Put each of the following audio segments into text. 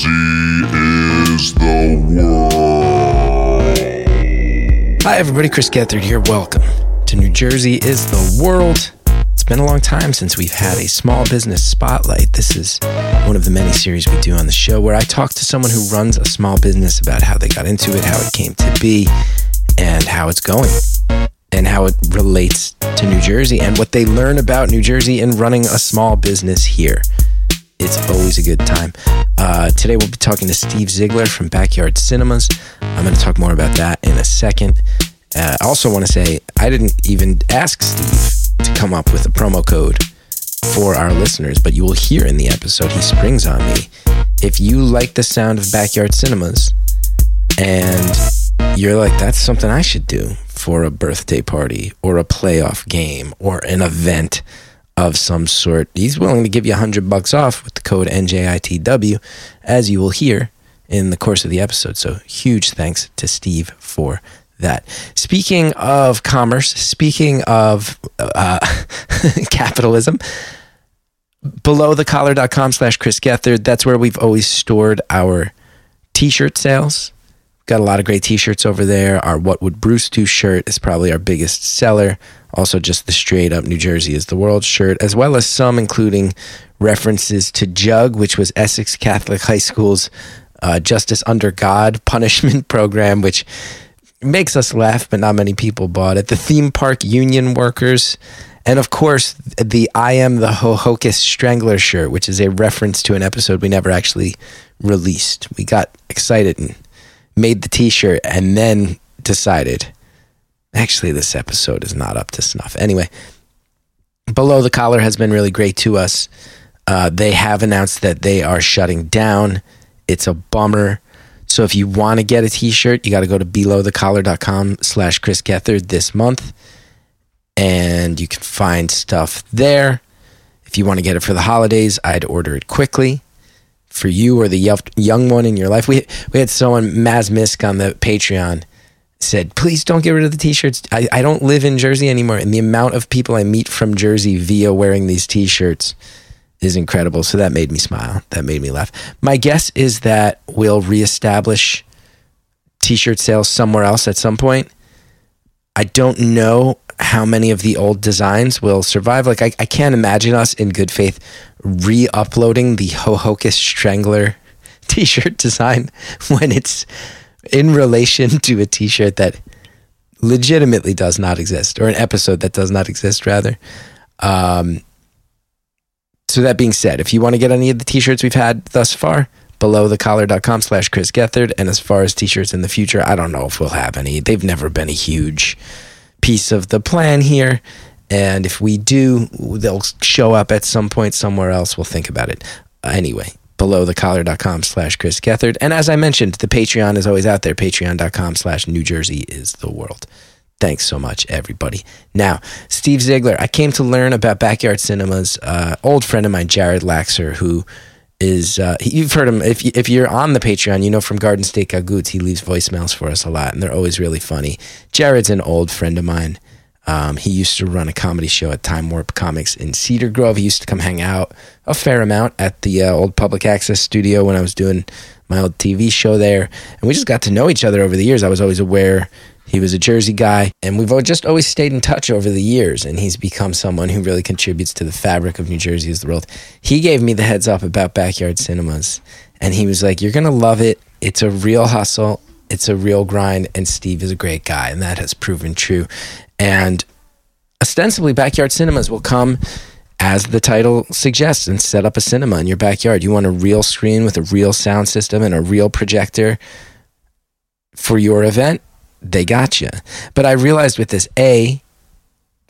Jersey is the world. Hi, everybody. Chris Gethard here. Welcome to New Jersey is the world. It's been a long time since we've had a small business spotlight. This is one of the many series we do on the show where I talk to someone who runs a small business about how they got into it, how it came to be, and how it's going, and how it relates to New Jersey, and what they learn about New Jersey in running a small business here. It's always a good time. Uh, today we'll be talking to Steve Ziegler from Backyard Cinemas. I'm going to talk more about that in a second. Uh, I also want to say I didn't even ask Steve to come up with a promo code for our listeners, but you will hear in the episode he springs on me. If you like the sound of Backyard Cinemas and you're like, that's something I should do for a birthday party or a playoff game or an event of some sort, he's willing to give you a hundred bucks off with the code NJITW, as you will hear in the course of the episode. So huge thanks to Steve for that. Speaking of commerce, speaking of uh, capitalism, below the collar.com slash Chris Gethard, that's where we've always stored our t-shirt sales. Got a lot of great t-shirts over there. Our What Would Bruce Do shirt is probably our biggest seller. Also, just the straight up New Jersey is the world shirt, as well as some including references to Jug, which was Essex Catholic High School's uh, Justice Under God punishment program, which makes us laugh, but not many people bought it. The theme park union workers. And of course, the I Am the Ho-Ho-Kus Strangler shirt, which is a reference to an episode we never actually released. We got excited and made the t shirt and then decided Actually, this episode is not up to snuff. Anyway, Below the Collar has been really great to us. Uh, they have announced that they are shutting down. It's a bummer. So if you want to get a t-shirt, you got to go to belowthecollar.com slash Chris Gethard this month. And you can find stuff there. If you want to get it for the holidays, I'd order it quickly for you or the young one in your life. We, we had someone, Maz Misk, on the Patreon said, please don't get rid of the t-shirts. I, I don't live in Jersey anymore. And the amount of people I meet from Jersey via wearing these t-shirts is incredible. So that made me smile. That made me laugh. My guess is that we'll reestablish t-shirt sales somewhere else at some point. I don't know how many of the old designs will survive. Like I, I can't imagine us in good faith re-uploading the Ho-Ho-Kus Strangler t-shirt design when it's in relation to a t-shirt that legitimately does not exist or an episode that does not exist rather. Um, so that being said if you want to get any of the t-shirts we've had thus far below the collar.com slash chris gethard. And as far as t-shirts in the future i don't know if we'll have any. They've never been a huge piece of the plan here and if we do they'll show up at some point somewhere else we'll think about it anyway below the collar.com slash Chris Gethard. And as I mentioned, the Patreon is always out there, patreon.com slash New Jersey is the world. Thanks so much, everybody. Now, Steve Ziegler, I came to learn about Backyard Cinemas. Uh, old friend of mine, Jared Laxer, who is uh, you've heard him if if you're on the Patreon, you know from Garden State Gagoots, he leaves voicemails for us a lot, and they're always really funny. Jared's an old friend of mine. Um, he used to run a comedy show at Time Warp Comics in Cedar Grove. He used to come hang out a fair amount at the uh, old public access studio when I was doing my old TV show there. And we just got to know each other over the years. I was always aware he was a Jersey guy, and we've just always stayed in touch over the years. And he's become someone who really contributes to the fabric of New Jersey as the world. He gave me the heads up about backyard cinemas, and he was like, You're to love it. It's a real hustle. It's a real grind, and Steve is a great guy, and that has proven true. And ostensibly, backyard cinemas will come as the title suggests and set up a cinema in your backyard. You want a real screen with a real sound system and a real projector for your event, they got you. But I realized with this, A,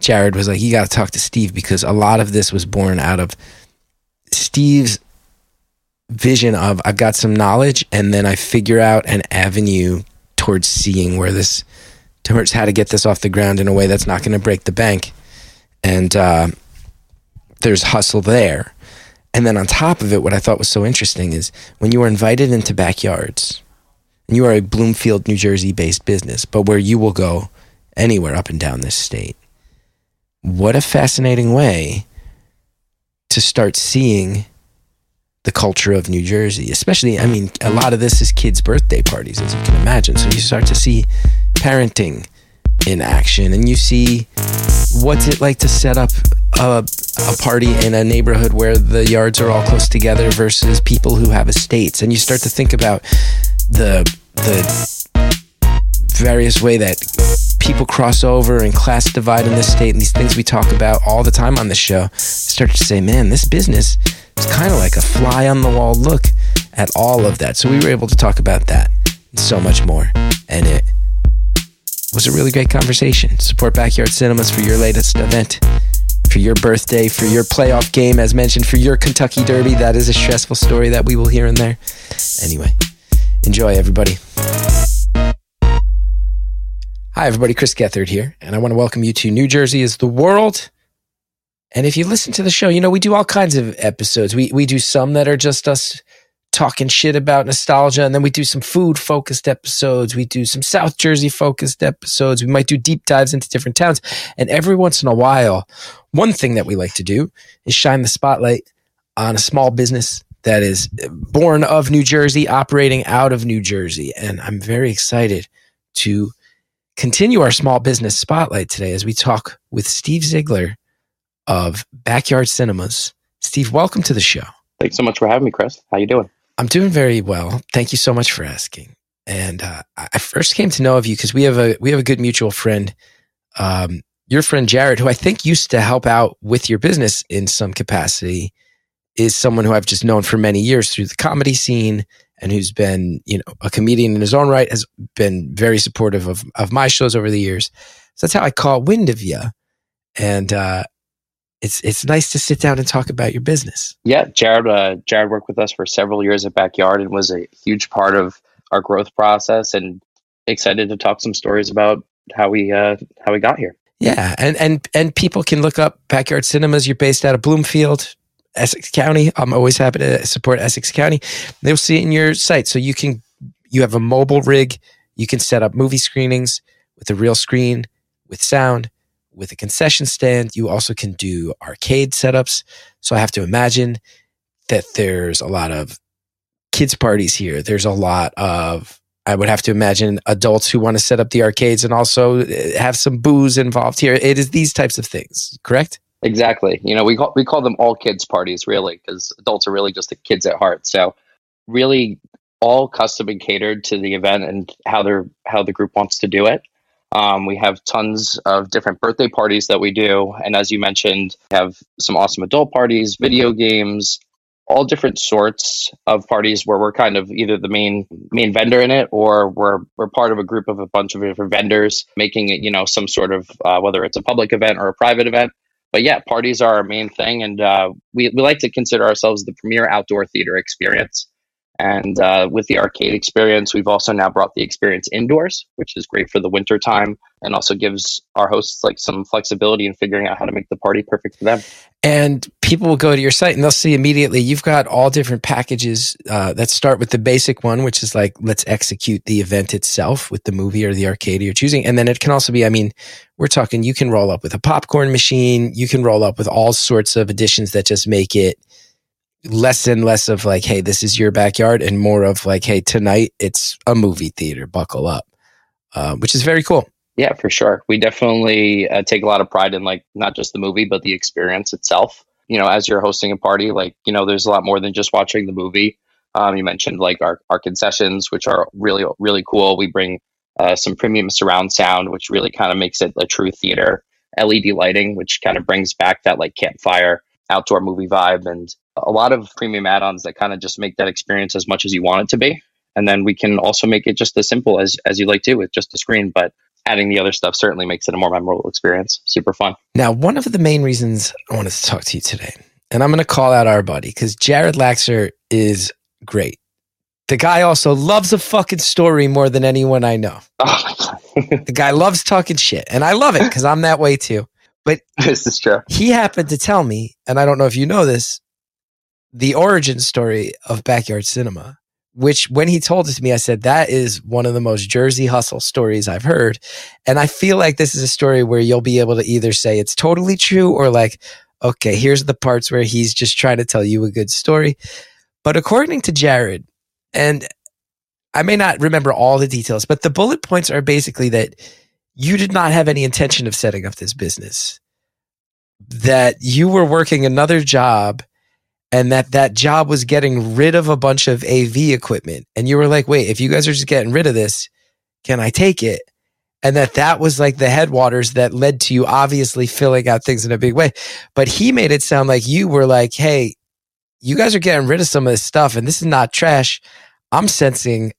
Jared was like, you got to talk to Steve because a lot of this was born out of Steve's vision of I've got some knowledge and then I figure out an avenue towards seeing where this towards how to get this off the ground in a way that's not going to break the bank. And uh, there's hustle there. And then on top of it, what I thought was so interesting is when you were invited into backyards, and you are a Bloomfield, New Jersey based business, but where you will go anywhere up and down this state. What a fascinating way to start seeing the culture of New Jersey, especially, I mean, a lot of this is kids' birthday parties, as you can imagine. So you start to see parenting in action and you see what's it like to set up a, a party in a neighborhood where the yards are all close together versus people who have estates. And you start to think about the, the various way that people cross over and class divide in this state and these things we talk about all the time on the show start to say man this business is kind of like a fly on the wall. Look at all of that. So we were able to talk about that and so much more and it was a really great conversation. Support backyard cinemas for your latest event for your birthday for your playoff game as mentioned for your kentucky derby. That is a stressful story that we will hear in there. Anyway enjoy everybody Hi, everybody. Chris Gethard here, and I want to welcome you to New Jersey is the World. And if you listen to the show, you know, we do all kinds of episodes. We, we do some that are just us talking shit about nostalgia, and then we do some food focused episodes. We do some South Jersey focused episodes. We might do deep dives into different towns. And every once in a while, one thing that we like to do is shine the spotlight on a small business that is born of New Jersey, operating out of New Jersey. And I'm very excited to continue our small business spotlight today as we talk with Steve Ziegler of Backyard Cinemas. Steve, welcome to the show. Thanks so much for having me, Chris. How you doing? I'm doing very well. Thank you so much for asking. And uh, I first came to know of you because we have a we have a good mutual friend, um, your friend Jared, who I think used to help out with your business in some capacity. Is someone who I've just known for many years through the comedy scene and who's been, you know, a comedian in his own right, has been very supportive of, of my shows over the years. So that's how I caught wind of you. And, uh, it's, it's nice to sit down and talk about your business. Yeah. Jared, uh, Jared worked with us for several years at Backyard and was a huge part of our growth process and excited to talk some stories about how we, uh, how we got here. Yeah. And, and, and people can look up Backyard Cinemas. You're based out of Bloomfield. Essex County. I'm always happy to support Essex County. They'll see it in your site. So you can, you have a mobile rig. You can set up movie screenings with a real screen, with sound, with a concession stand. You also can do arcade setups. So I have to imagine that there's a lot of kids parties here. There's a lot of, I would have to imagine adults who want to set up the arcades and also eh, have some booze involved here. It is these types of things, correct? Exactly. You know, we call, we call them all kids parties, really, because adults are really just the kids at heart. So, really, all custom and catered to the event and how they're how the group wants to do it. Um, we have tons of different birthday parties that we do, and as you mentioned, have some awesome adult parties, video games, all different sorts of parties where we're kind of either the main main vendor in it or we're we're part of a group of a bunch of different vendors making it you know some sort of uh, whether it's a public event or a private event but yeah, parties are our main thing, and uh, we we like to consider ourselves the premier outdoor theater experience. And uh, with the arcade experience, we've also now brought the experience indoors, which is great for the winter time and also gives our hosts like some flexibility in figuring out how to make the party perfect for them. And people will go to your site and they'll see immediately you've got all different packages uh, that start with the basic one, which is like let's execute the event itself with the movie or the arcade you're choosing. And then it can also be, I mean, we're talking you can roll up with a popcorn machine, you can roll up with all sorts of additions that just make it less and less of like, hey, this is your backyard, and more of like, hey, tonight it's a movie theater, buckle up, uh, which is very cool. Yeah, for sure. We definitely uh, take a lot of pride in like not just the movie, but the experience itself. You know, as you're hosting a party, like, you know, there's a lot more than just watching the movie. Um, you mentioned like our, our concessions, which are really, really cool. We bring uh, some premium surround sound, which really kind of makes it a true theater. LED lighting, which kind of brings back that like campfire outdoor movie vibe. And a lot of premium add-ons that kind of just make that experience as much as you want it to be. And then we can also make it just as simple as as you like to with just a screen, but adding the other stuff certainly makes it a more memorable experience. Super fun. Now, one of the main reasons I wanted to talk to you today, and I'm going to call out our buddy because Jared Laxer is great. The guy also loves a fucking story more than anyone I know. Oh the guy loves talking shit, and I love it because I'm that way too. But this is true. He happened to tell me, and I don't know if you know this, the origin story of Backyard Cinema, which when he told it to me, I said, that is one of the most Jersey hustle stories I've heard. And I feel like this is a story where you'll be able to either say it's totally true or like, okay, here's the parts where he's just trying to tell you a good story. But according to Jared, and I may not remember all the details, but the bullet points are basically that you did not have any intention of setting up this business, that you were working another job and that that job was getting rid of a bunch of AV equipment. And you were like, wait, if you guys are just getting rid of this, can I take it? And that that was like the headwaters that led to you obviously filling out things in a big way. But he made it sound like you were like, hey, you guys are getting rid of some of this stuff and this is not trash. I'm sensing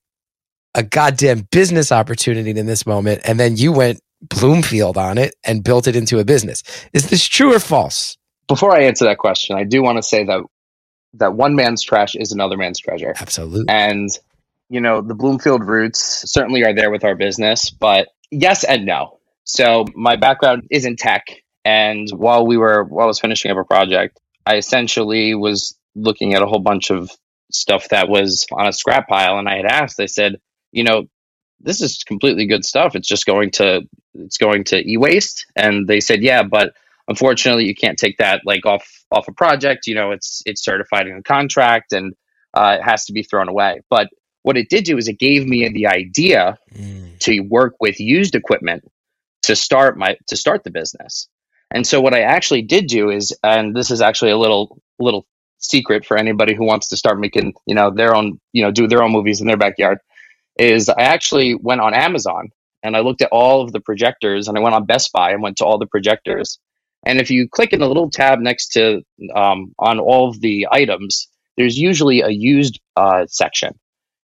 a goddamn business opportunity in this moment. And then you went Bloomfield on it and built it into a business. Is this true or false? Before I answer that question, I do want to say that that one man's trash is another man's treasure. Absolutely. And you know, the Bloomfield roots certainly are there with our business, but yes and no. So my background is in tech, and while we were while I was finishing up a project, I essentially was looking at a whole bunch of stuff that was on a scrap pile, and I had asked, I said, you know, this is completely good stuff. It's just going to it's going to e-waste, and they said, yeah, but unfortunately, you can't take that like off off a project. You know, it's it's certified in a contract, and uh, it has to be thrown away. But what it did do is it gave me the idea mm. to work with used equipment to start my to start the business. And so what I actually did do is, and this is actually a little little secret for anybody who wants to start making you know their own you know do their own movies in their backyard, is I actually went on Amazon and I looked at all of the projectors and I went on Best Buy and went to all the projectors. And if you click in the little tab next to um, on all of the items, there's usually a used uh, section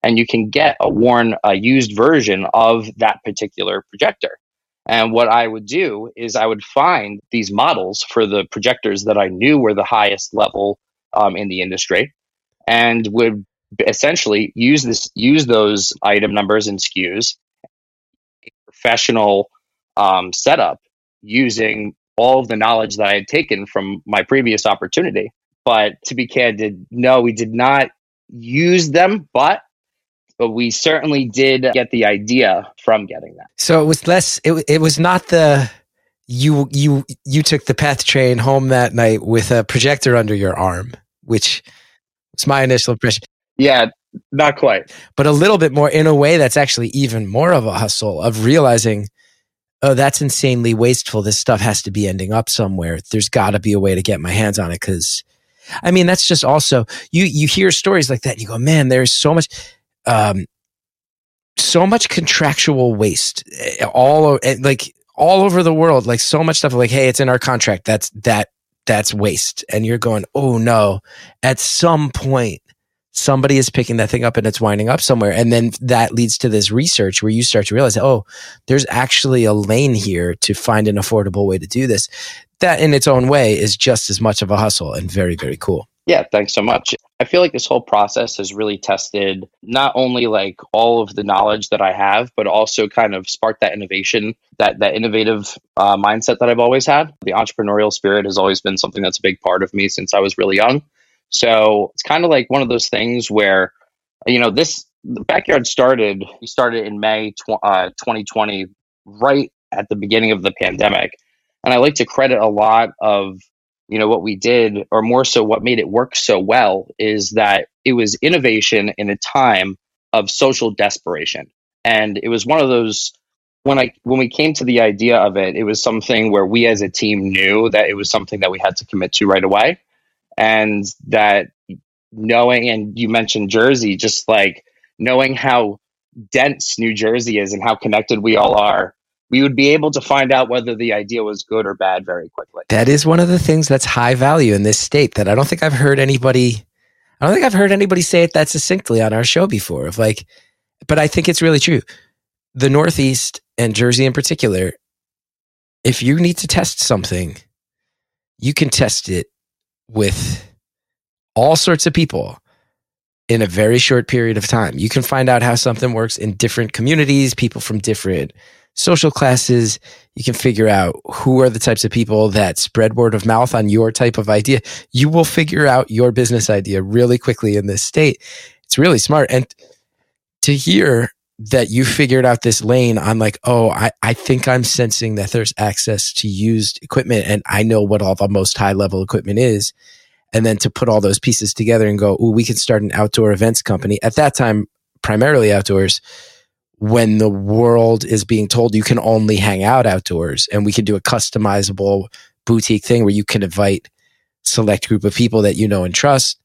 and you can get a worn, a used version of that particular projector. And what I would do is I would find these models for the projectors that I knew were the highest level um, in the industry, and would essentially use this use those item numbers and SKUs professional um, setup using all of the knowledge that I had taken from my previous opportunity. But to be candid, no, we did not use them, but but we certainly did get the idea from getting that. So it was less. It it was not the you you you took the path train home that night with a projector under your arm, which was my initial impression. Yeah, not quite, but a little bit more in a way that's actually even more of a hustle of realizing. Oh, that's insanely wasteful. This stuff has to be ending up somewhere. There's got to be a way to get my hands on it because I mean, that's just also you. You hear stories like that, and you go, "Man, there's so much." um, so much contractual waste eh, all eh, like all over the world like so much stuff like hey it's in our contract that's that that's waste and you're going oh no at some point somebody is picking that thing up and it's winding up somewhere and then that leads to this research where you start to realize oh there's actually a lane here to find an affordable way to do this that in its own way is just as much of a hustle and very very cool yeah, thanks so much. I feel like this whole process has really tested not only like all of the knowledge that I have, but also kind of sparked that innovation, that that innovative uh, mindset that I've always had. The entrepreneurial spirit has always been something that's a big part of me since I was really young. So it's kind of like one of those things where, you know, this the backyard started. We started in May tw- uh, 2020, right at the beginning of the pandemic, and I like to credit a lot of you know what we did or more so what made it work so well is that it was innovation in a time of social desperation and it was one of those when i when we came to the idea of it it was something where we as a team knew that it was something that we had to commit to right away and that knowing and you mentioned jersey just like knowing how dense new jersey is and how connected we all are we would be able to find out whether the idea was good or bad very quickly. That is one of the things that's high value in this state that I don't think I've heard anybody I don't think I've heard anybody say it that succinctly on our show before of like but I think it's really true. The Northeast and Jersey in particular, if you need to test something, you can test it with all sorts of people in a very short period of time. You can find out how something works in different communities, people from different social classes. You can figure out who are the types of people that spread word of mouth on your type of idea. You will figure out your business idea really quickly in this state. It's really smart. And to hear that you figured out this lane I'm like, oh, I, I think I'm sensing that there's access to used equipment and I know what all the most high level equipment is. and then to put all those pieces together and go, "Ooh, we can start an outdoor events company." At that time, primarily outdoors. When the world is being told you can only hang out outdoors, and we can do a customizable boutique thing where you can invite select group of people that you know and trust.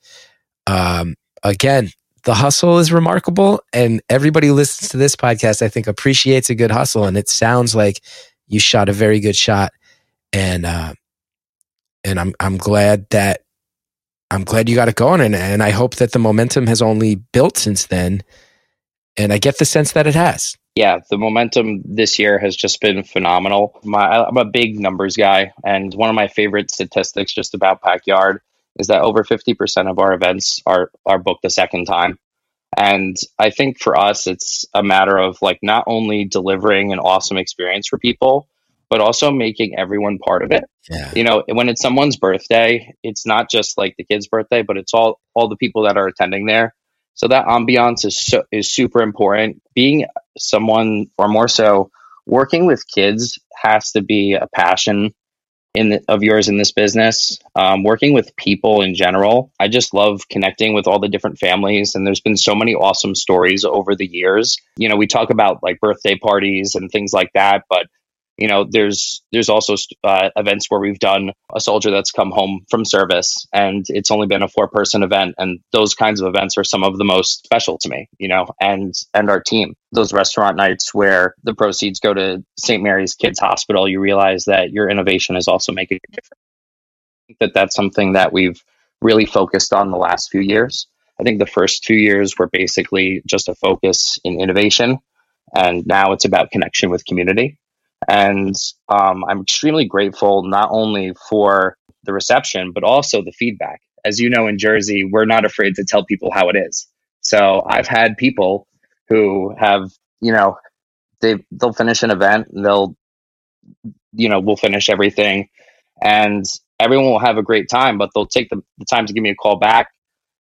Um, again, the hustle is remarkable, and everybody listens to this podcast, I think, appreciates a good hustle. And it sounds like you shot a very good shot, and uh, and I'm I'm glad that I'm glad you got it going, and and I hope that the momentum has only built since then. And I get the sense that it has. Yeah, the momentum this year has just been phenomenal. My, I'm a big numbers guy, and one of my favorite statistics just about Backyard is that over 50% of our events are are booked a second time. And I think for us it's a matter of like not only delivering an awesome experience for people, but also making everyone part of it. Yeah. You know, when it's someone's birthday, it's not just like the kid's birthday, but it's all all the people that are attending there. So that ambiance is so, is super important. Being someone or more so working with kids has to be a passion in the, of yours in this business. Um, working with people in general, I just love connecting with all the different families, and there's been so many awesome stories over the years. You know, we talk about like birthday parties and things like that, but you know there's there's also uh, events where we've done a soldier that's come home from service and it's only been a four person event and those kinds of events are some of the most special to me you know and and our team. Those restaurant nights where the proceeds go to st mary's kids hospital you realize that your innovation is also making a difference. I think that that's something that we've really focused on the last few years. I think the first two years were basically just a focus in innovation and now it's about connection with community and um, I'm extremely grateful not only for the reception, but also the feedback. As you know, in Jersey, we're not afraid to tell people how it is. So I've had people who have, you know, they they'll finish an event, and they'll, you know, we'll finish everything, and everyone will have a great time, but they'll take the, the time to give me a call back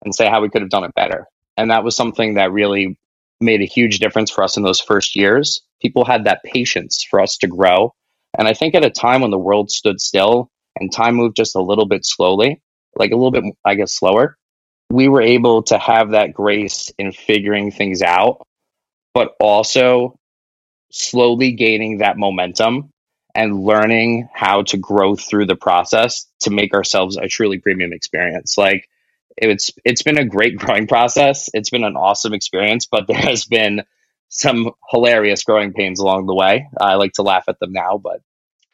and say how we could have done it better. And that was something that really made a huge difference for us in those first years. People had that patience for us to grow. And I think at a time when the world stood still and time moved just a little bit slowly, like a little bit, I guess, slower, we were able to have that grace in figuring things out, but also slowly gaining that momentum and learning how to grow through the process to make ourselves a truly premium experience. Like, it's it's been a great growing process. It's been an awesome experience, but there has been some hilarious growing pains along the way. I like to laugh at them now, but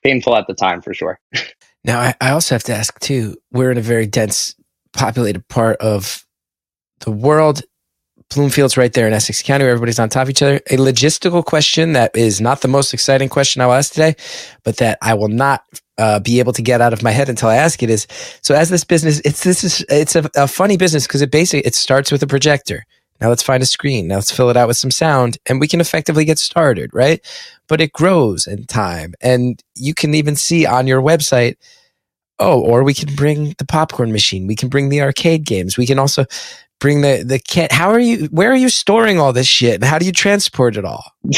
painful at the time for sure. Now, I, I also have to ask too. We're in a very dense, populated part of the world. Bloomfield's right there in Essex County, where everybody's on top of each other. A logistical question that is not the most exciting question I will ask today, but that I will not uh, be able to get out of my head until I ask it is. So, as this business, it's this is it's a, a funny business because it basically it starts with a projector. Now let's find a screen. Now let's fill it out with some sound, and we can effectively get started, right? But it grows in time, and you can even see on your website oh, or we can bring the popcorn machine. We can bring the arcade games. We can also bring the the kit. How are you? Where are you storing all this shit? How do you transport it all?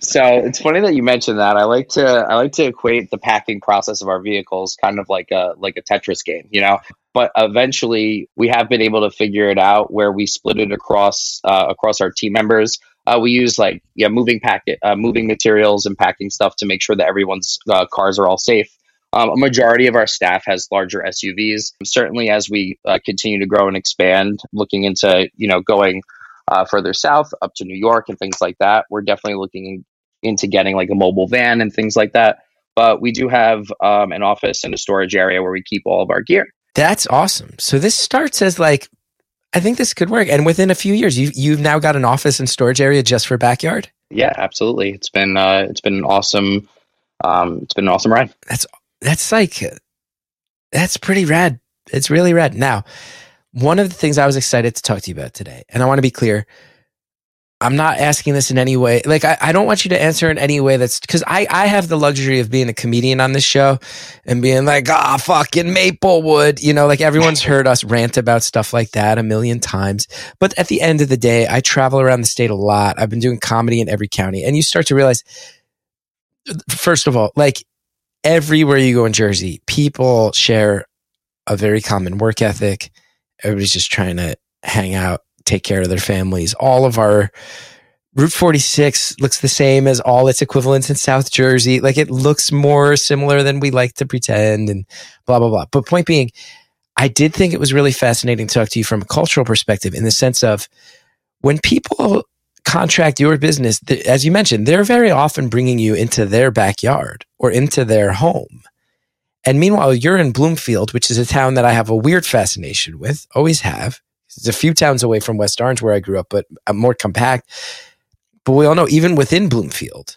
so it's funny that you mentioned that. I like to I like to equate the packing process of our vehicles kind of like a like a Tetris game, you know. But eventually, we have been able to figure it out where we split it across uh, across our team members. Uh, we use like yeah moving packet uh, moving materials and packing stuff to make sure that everyone's uh, cars are all safe. Um, a majority of our staff has larger SUVs. Certainly, as we uh, continue to grow and expand, looking into you know going uh, further south up to New York and things like that, we're definitely looking into getting like a mobile van and things like that. But we do have um, an office and a storage area where we keep all of our gear. That's awesome. So this starts as like, I think this could work, and within a few years, you you've now got an office and storage area just for backyard. Yeah, absolutely. It's been uh, it's been an awesome. Um, it's been an awesome ride. That's that's like that's pretty rad. It's really rad. Now, one of the things I was excited to talk to you about today, and I want to be clear, I'm not asking this in any way. Like, I, I don't want you to answer in any way that's because I, I have the luxury of being a comedian on this show and being like, ah, oh, fucking Maplewood. You know, like everyone's heard us rant about stuff like that a million times. But at the end of the day, I travel around the state a lot. I've been doing comedy in every county. And you start to realize, first of all, like everywhere you go in Jersey, people share a very common work ethic. Everybody's just trying to hang out, take care of their families. All of our Route 46 looks the same as all its equivalents in South Jersey. Like it looks more similar than we like to pretend and blah, blah, blah. But point being, I did think it was really fascinating to talk to you from a cultural perspective in the sense of when people contract your business, as you mentioned, they're very often bringing you into their backyard or into their home. And meanwhile, you're in Bloomfield, which is a town that I have a weird fascination with, always have. It's a few towns away from West Orange where I grew up, but uh, more compact. But we all know, even within Bloomfield,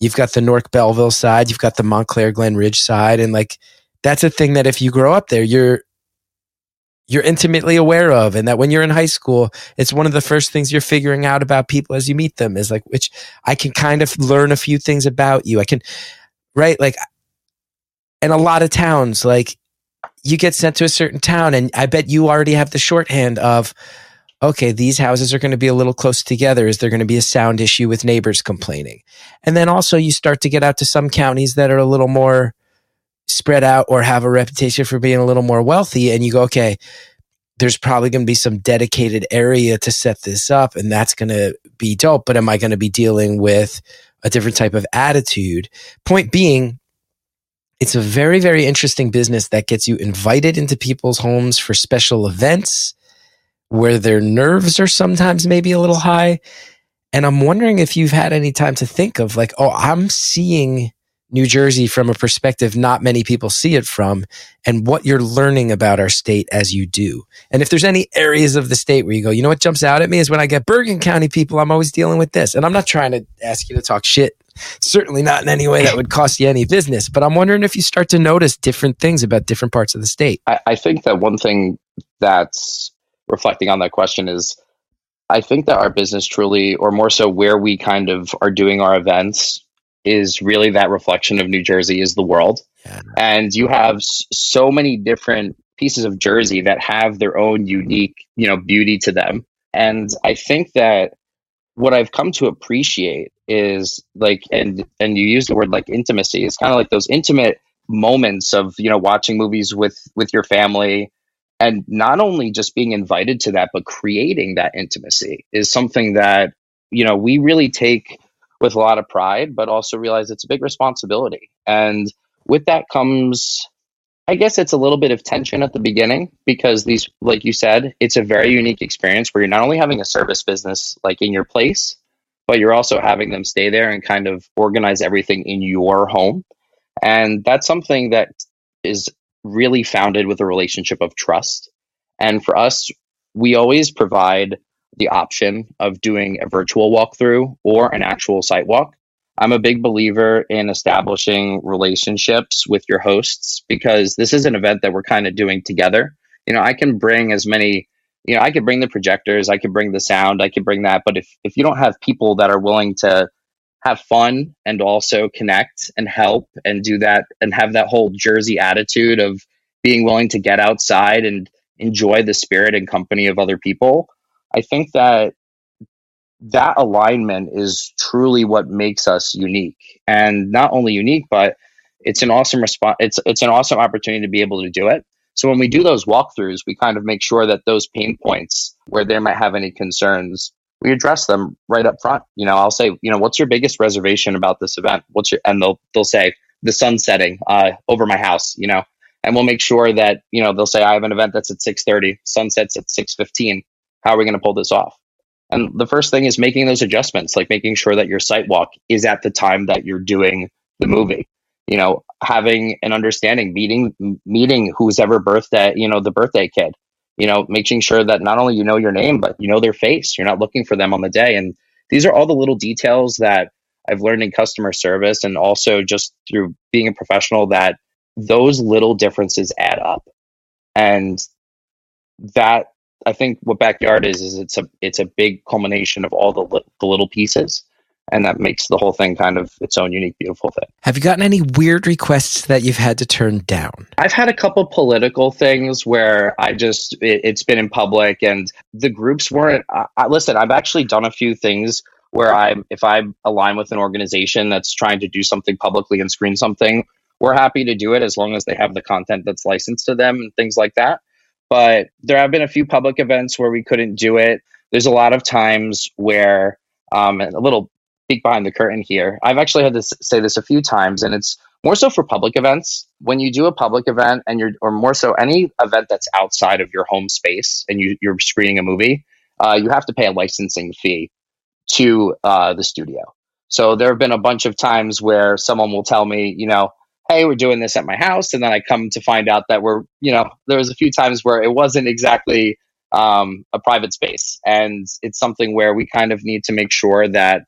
you've got the North Belleville side, you've got the Montclair Glen Ridge side, and like that's a thing that if you grow up there, you're you're intimately aware of and that when you're in high school it's one of the first things you're figuring out about people as you meet them is like which i can kind of learn a few things about you i can right like in a lot of towns like you get sent to a certain town and i bet you already have the shorthand of okay, these houses are going to be a little close together. Is there going to be a sound issue with neighbors complaining? And then also you start to get out to some counties that are a little more spread out or have a reputation for being a little more wealthy. And you go, okay, there's probably going to be some dedicated area to set this up and that's going to be dope. But am I going to be dealing with a different type of attitude? Point being, it's a very, very interesting business that gets you invited into people's homes for special events where their nerves are sometimes maybe a little high. And I'm wondering if you've had any time to think of like, oh, I'm seeing New Jersey from a perspective not many people see it from, and what you're learning about our state as you do. And if there's any areas of the state where you go, you know what jumps out at me is when I get Bergen County people, I'm always dealing with this. And I'm not trying to ask you to talk shit, certainly not in any way that would cost you any business, but I'm wondering if you start to notice different things about different parts of the state. I, I think that one thing that's reflecting on that question is I think that our business truly, or more so where we kind of are doing our events, is really that reflection of New Jersey is the world. Yeah. And you have so many different pieces of Jersey that have their own unique, you know, beauty to them. And I think that what I've come to appreciate is like, and and you use the word like intimacy. It's kind of like those intimate moments of you know watching movies with with your family and not only just being invited to that but creating that intimacy is something that you know we really take with a lot of pride but also realize it's a big responsibility and with that comes i guess it's a little bit of tension at the beginning because these like you said it's a very unique experience where you're not only having a service business like in your place but you're also having them stay there and kind of organize everything in your home and that's something that is really founded with a relationship of trust. And for us, we always provide the option of doing a virtual walkthrough or an actual site walk. I'm a big believer in establishing relationships with your hosts because this is an event that we're kind of doing together. You know, I can bring as many, you know, I could bring the projectors, I could bring the sound, I could bring that, but if if you don't have people that are willing to have fun and also connect and help and do that and have that whole Jersey attitude of being willing to get outside and enjoy the spirit and company of other people. I think that that alignment is truly what makes us unique and not only unique but it's an awesome response it's it's an awesome opportunity to be able to do it so when we do those walkthroughs we kind of make sure that those pain points where they might have any concerns we address them right up front. You know, I'll say, you know, what's your biggest reservation about this event? What's your, and they'll, they'll say the sun setting, uh, over my house, you know, and we'll make sure that, you know, they'll say, I have an event that's at 630, sunsets at 615. How are we going to pull this off? And the first thing is making those adjustments, like making sure that your site walk is at the time that you're doing the movie. You know, having an understanding, meeting meeting who's ever birthday, you know, the birthday kid you know, making sure that not only you know your name, but you know their face. You're not looking for them on the day. And these are all the little details that I've learned in customer service and also just through being a professional that those little differences add up. And that I think what backyard is is it's a it's a big culmination of all the the little pieces and that makes the whole thing kind of its own unique beautiful thing have you gotten any weird requests that you've had to turn down i've had a couple political things where i just it, has been in public and the groups weren't I, I, listen i've actually done a few things where I'm if i align with an organization that's trying to do something publicly and screen something we're happy to do it as long as they have the content that's licensed to them and things like that. But there have been a few public events where we couldn't do it. There's a lot of times where, um, a little peek behind the curtain here. I've actually had to say this a few times, and it's more so for public events. When you do a public event, and you're, or more so any event that's outside of your home space, and you, you're screening a movie, uh, you have to pay a licensing fee to uh, the studio. So there have been a bunch of times where someone will tell me, you know, hey, we're doing this at my house, and then I come to find out that we're, you know, there was a few times where it wasn't exactly um, a private space, and it's something where we kind of need to make sure that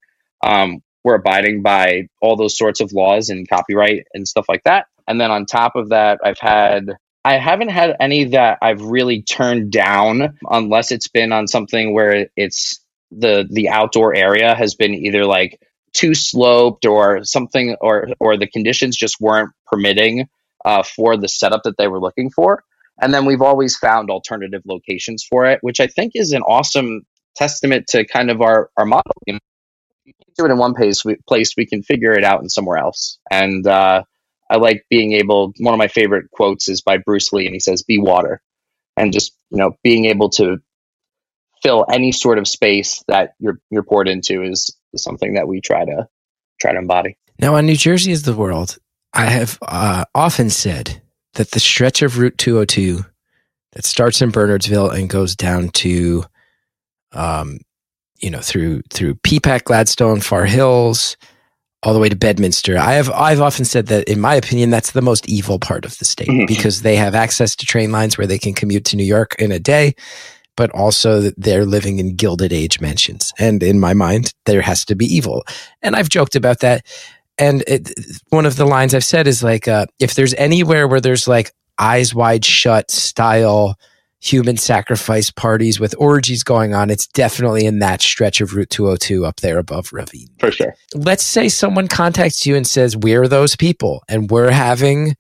um, we're abiding by all those sorts of laws and copyright and stuff like that. And then on top of that, I've had I haven't had any that I've really turned down unless it's been on something where it's the the outdoor area has been either like too sloped or something or or the conditions just weren't permitting uh, for the setup that they were looking for. And then we've always found alternative locations for it, which I think is an awesome testament to kind of our our model. You know, you do it in one place, we, place, we can figure it out in somewhere else. And uh, I like being able. One of my favorite quotes is by Bruce Lee, and he says, "Be water," and just you know, being able to fill any sort of space that you're you're poured into is, is something that we try to try to embody. Now, on New Jersey is the world, I have uh, often said that the stretch of Route 202 that starts in Bernardsville and goes down to um, you know, through through Peapack, Gladstone, Far Hills, all the way to Bedminster. I have I've often said that in my opinion that's the most evil part of the state mm-hmm. because they have access to train lines where they can commute to New York in a day, but also they're living in gilded age mansions. And in my mind, there has to be evil. And I've joked about that. And it, one of the lines I've said is like, uh, if there's anywhere where there's like eyes wide shut style human sacrifice parties with orgies going on, it's definitely in that stretch of Route 202 up there above Ravine. For sure. Let's say someone contacts you and says, We're those people, and we're having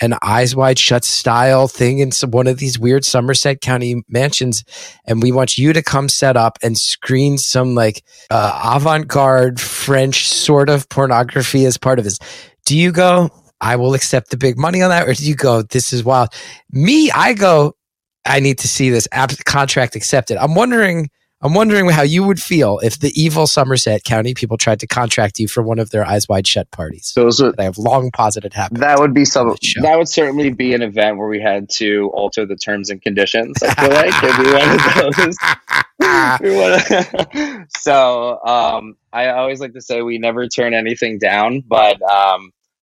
an eyes wide shut style thing in some, one of these weird Somerset County mansions. And we want you to come set up and screen some like uh, avant garde French sort of pornography as part of this. Do you go, I will accept the big money on that? Or do you go, this is wild? Me, I go, I need to see this contract accepted. I'm wondering. I'm wondering how you would feel if the evil Somerset County people tried to contract you for one of their eyes wide shut parties. Those would, I have long posited happen. That would be some. That would certainly be an event where we had to alter the terms and conditions. I feel like it'd be one of those. so um, I always like to say we never turn anything down, but um,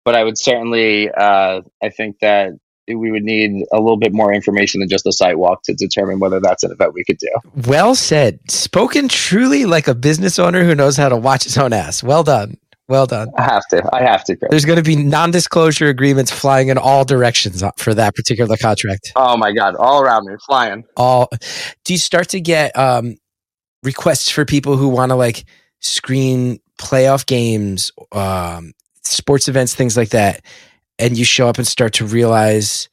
but I would certainly. Uh, I think that we would need a little bit more information than just a site walk to determine whether that's an event we could do. Well said. Spoken truly like a business owner who knows how to watch his own ass. Well done. Well done. I have to. I have to. Chris. There's going to be non-disclosure agreements flying in all directions for that particular contract. Oh my god, all around me, flying. All. Do you start to get um, requests for people who want to like screen playoff games, um, sports events, things like that? And you show up and start to realize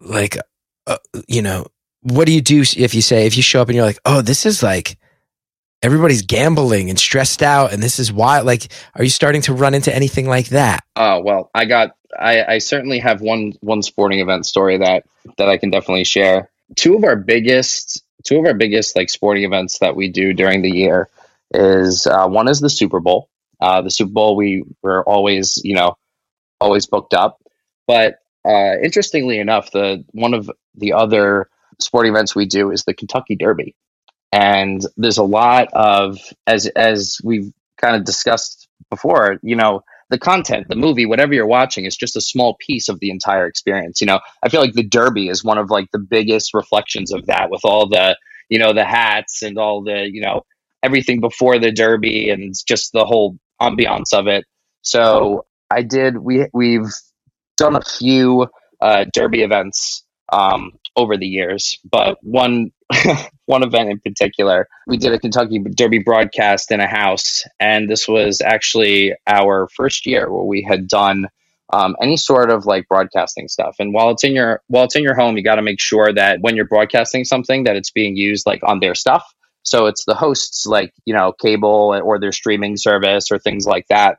like uh, you know what do you do if you say if you show up and you're like oh this is like everybody's gambling and stressed out and this is why like are you starting to run into anything like that? Oh well i got i i certainly have one one sporting event story that that i can definitely share. Two of our biggest two of our biggest like sporting events that we do during the year is uh, one is the super bowl. Uh, the super bowl we were always you know always booked up but uh, interestingly enough, the one of the other sporting events we do is the Kentucky Derby, and there's a lot of as as we've kind of discussed before. You know, the content, the movie, whatever you're watching, is just a small piece of the entire experience. You know, I feel like the Derby is one of like the biggest reflections of that, with all the you know the hats and all the you know everything before the Derby and just the whole ambiance of it. So I did. We we've done a few uh, derby events um, over the years, but one one event in particular, we did a Kentucky Derby broadcast in a house, and this was actually our first year where we had done um, any sort of like broadcasting stuff. And while it's in your while it's in your home, you got to make sure that when you're broadcasting something, that it's being used like on their stuff. So it's the hosts like you know cable or their streaming service or things like that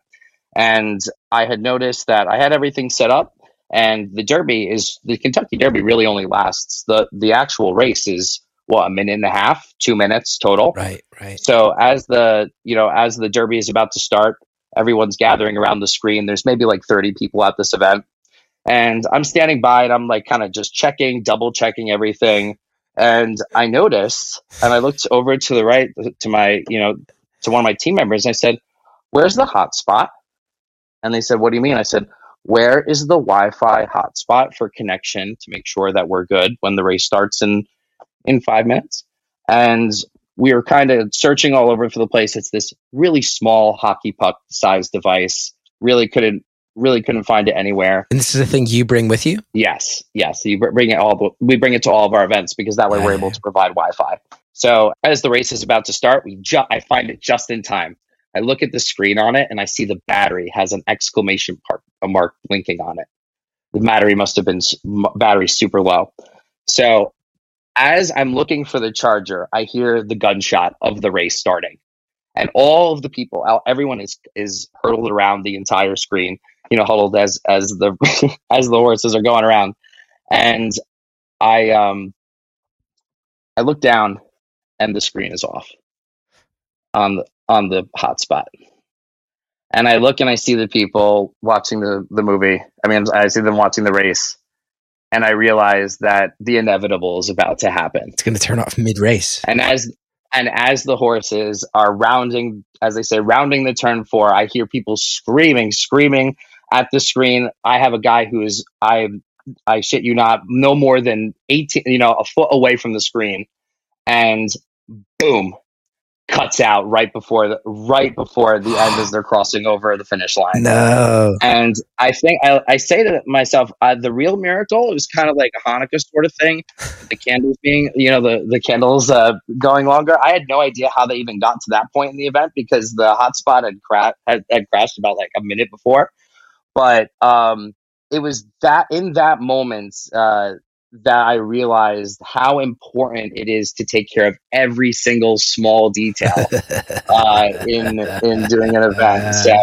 and I had noticed that I had everything set up, And the Derby is the Kentucky Derby really only lasts the the actual race is what a minute and a half, two minutes total. Right, right. So as the you know as the Derby is about to start, everyone's gathering around the screen. There's maybe like 30 people at this event, and I'm standing by and I'm like kind of just checking, double checking everything. And I noticed, and I looked over to the right to my you know to one of my team members, and I said, "Where's the hot spot?" And they said, "What do you mean?" I said, "Where is the Wi-Fi hotspot for connection to make sure that we're good when the race starts in in five minutes?" And we were kind of searching all over for the place. It's this really small hockey puck sized device. Really couldn't really couldn't find it anywhere. And this is a thing you bring with you? Yes, yes. You bring it all. We bring it to all of our events because that way we're ah. able to provide Wi-Fi. So as the race is about to start, we ju- I find it just in time. I look at the screen on it and I see the battery has an exclamation mark, a mark blinking on it. The battery must have been battery super low. So as I'm looking for the charger, I hear the gunshot of the race starting, and all of the people, everyone is is hurtled around the entire screen. You know, huddled as as the as the horses are going around, and I um I look down, and the screen is off on the on the hotspot. And I look and I see the people watching the, the movie. I mean, I see them watching the race, and I realize that the inevitable is about to happen. It's going to turn off mid race. And as and as the horses are rounding, as they say, rounding the turn four, I hear people screaming, screaming at the screen. I have a guy who is I I shit you not, no more than eighteen, you know, a foot away from the screen, and boom, cuts out right before the right before the end as they're crossing over the finish line. No. And I think I, I say to myself, uh, the real miracle it was kind of like a Hanukkah sort of thing. The candles being, you know, the the candles uh, going longer. I had no idea how they even got to that point in the event because the hotspot had, cra- had had crashed about like a minute before. But um, it was that in that moment uh, that I realized how important it is to take care of every single small detail uh, in in doing an event. So